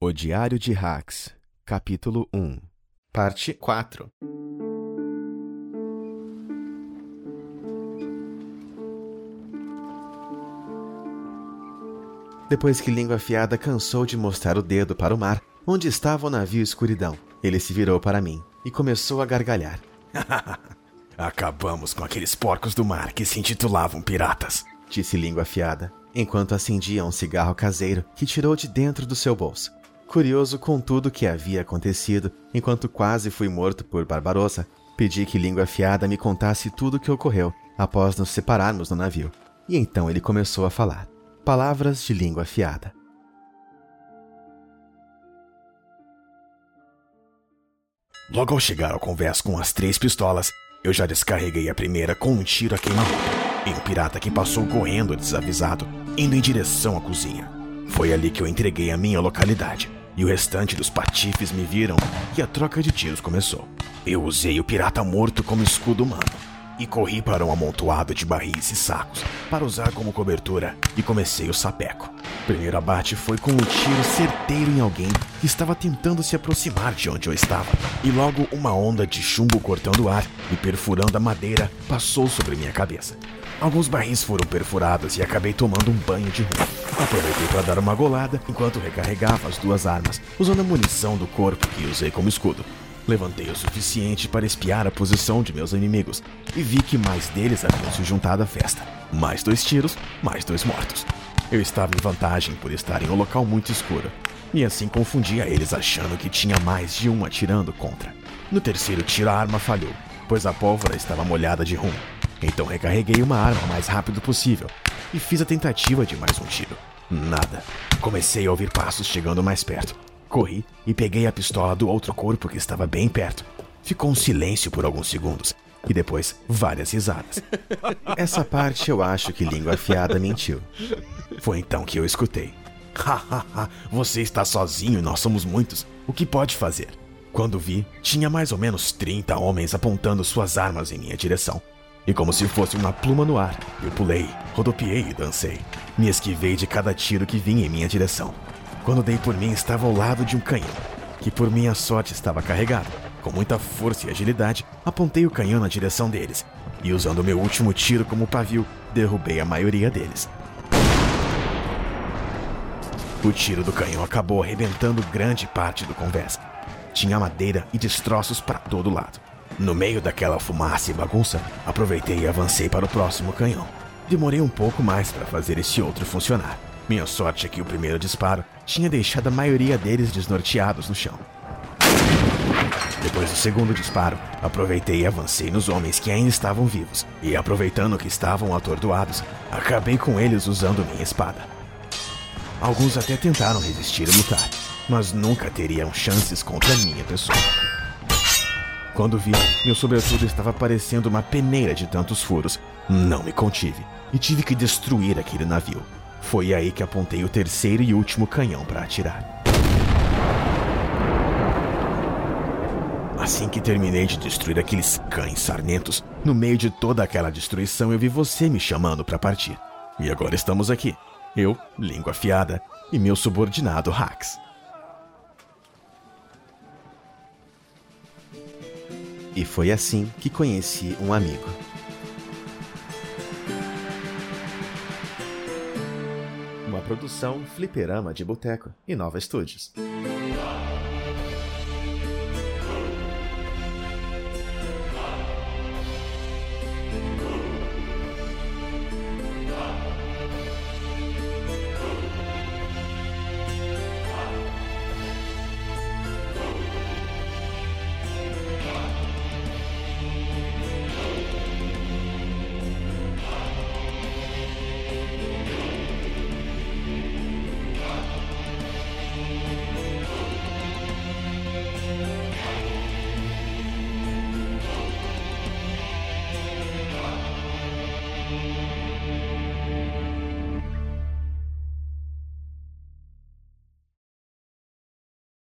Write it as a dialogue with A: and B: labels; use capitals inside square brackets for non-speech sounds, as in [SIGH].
A: O Diário de Hax, Capítulo 1 Parte 4 Depois que Língua Afiada cansou de mostrar o dedo para o mar, onde estava o navio escuridão, ele se virou para mim e começou a gargalhar. [LAUGHS]
B: Acabamos com aqueles porcos do mar que se intitulavam piratas,
A: disse Língua Afiada, enquanto acendia um cigarro caseiro que tirou de dentro do seu bolso. Curioso com tudo que havia acontecido, enquanto quase fui morto por Barbarossa, pedi que Língua Afiada me contasse tudo o que ocorreu após nos separarmos no navio. E então ele começou a falar. Palavras de língua afiada.
B: Logo ao chegar ao convés com as três pistolas, eu já descarreguei a primeira com um tiro a queima-roupa em um pirata que passou correndo desavisado, indo em direção à cozinha. Foi ali que eu entreguei a minha localidade, e o restante dos patifes me viram e a troca de tiros começou. Eu usei o pirata morto como escudo humano e corri para um amontoado de barris e sacos para usar como cobertura e comecei o sapeco. Primeiro abate foi com um tiro certeiro em alguém que estava tentando se aproximar de onde eu estava, e logo uma onda de chumbo cortando o ar e perfurando a madeira passou sobre minha cabeça. Alguns barris foram perfurados e acabei tomando um banho de rum. Aproveitei para dar uma golada enquanto recarregava as duas armas, usando a munição do corpo que usei como escudo. Levantei o suficiente para espiar a posição de meus inimigos e vi que mais deles haviam se juntado à festa. Mais dois tiros, mais dois mortos. Eu estava em vantagem por estar em um local muito escuro, e assim confundia eles achando que tinha mais de um atirando contra. No terceiro tiro, a arma falhou, pois a pólvora estava molhada de rum. Então recarreguei uma arma o mais rápido possível e fiz a tentativa de mais um tiro. Nada. Comecei a ouvir passos chegando mais perto. Corri e peguei a pistola do outro corpo que estava bem perto. Ficou um silêncio por alguns segundos e depois várias risadas. [LAUGHS] Essa parte eu acho que língua afiada mentiu. Foi então que eu escutei. Hahaha, você está sozinho e nós somos muitos. O que pode fazer? Quando vi, tinha mais ou menos 30 homens apontando suas armas em minha direção. E como se fosse uma pluma no ar, eu pulei, rodopiei e dancei. Me esquivei de cada tiro que vinha em minha direção. Quando dei por mim, estava ao lado de um canhão, que por minha sorte estava carregado. Com muita força e agilidade, apontei o canhão na direção deles e, usando meu último tiro como pavio, derrubei a maioria deles. O tiro do canhão acabou arrebentando grande parte do convés. Tinha madeira e destroços para todo lado. No meio daquela fumaça e bagunça, aproveitei e avancei para o próximo canhão. Demorei um pouco mais para fazer esse outro funcionar. Minha sorte é que o primeiro disparo tinha deixado a maioria deles desnorteados no chão. Depois do segundo disparo, aproveitei e avancei nos homens que ainda estavam vivos, e aproveitando que estavam atordoados, acabei com eles usando minha espada. Alguns até tentaram resistir e lutar, mas nunca teriam chances contra minha pessoa. Quando vi, meu sobretudo estava parecendo uma peneira de tantos furos. Não me contive e tive que destruir aquele navio. Foi aí que apontei o terceiro e último canhão para atirar. Assim que terminei de destruir aqueles cães sarmentos, no meio de toda aquela destruição eu vi você me chamando para partir. E agora estamos aqui. Eu, língua afiada, e meu subordinado Hax.
A: E foi assim que conheci um amigo. Uma produção Fliperama de Boteco e Nova Estúdios.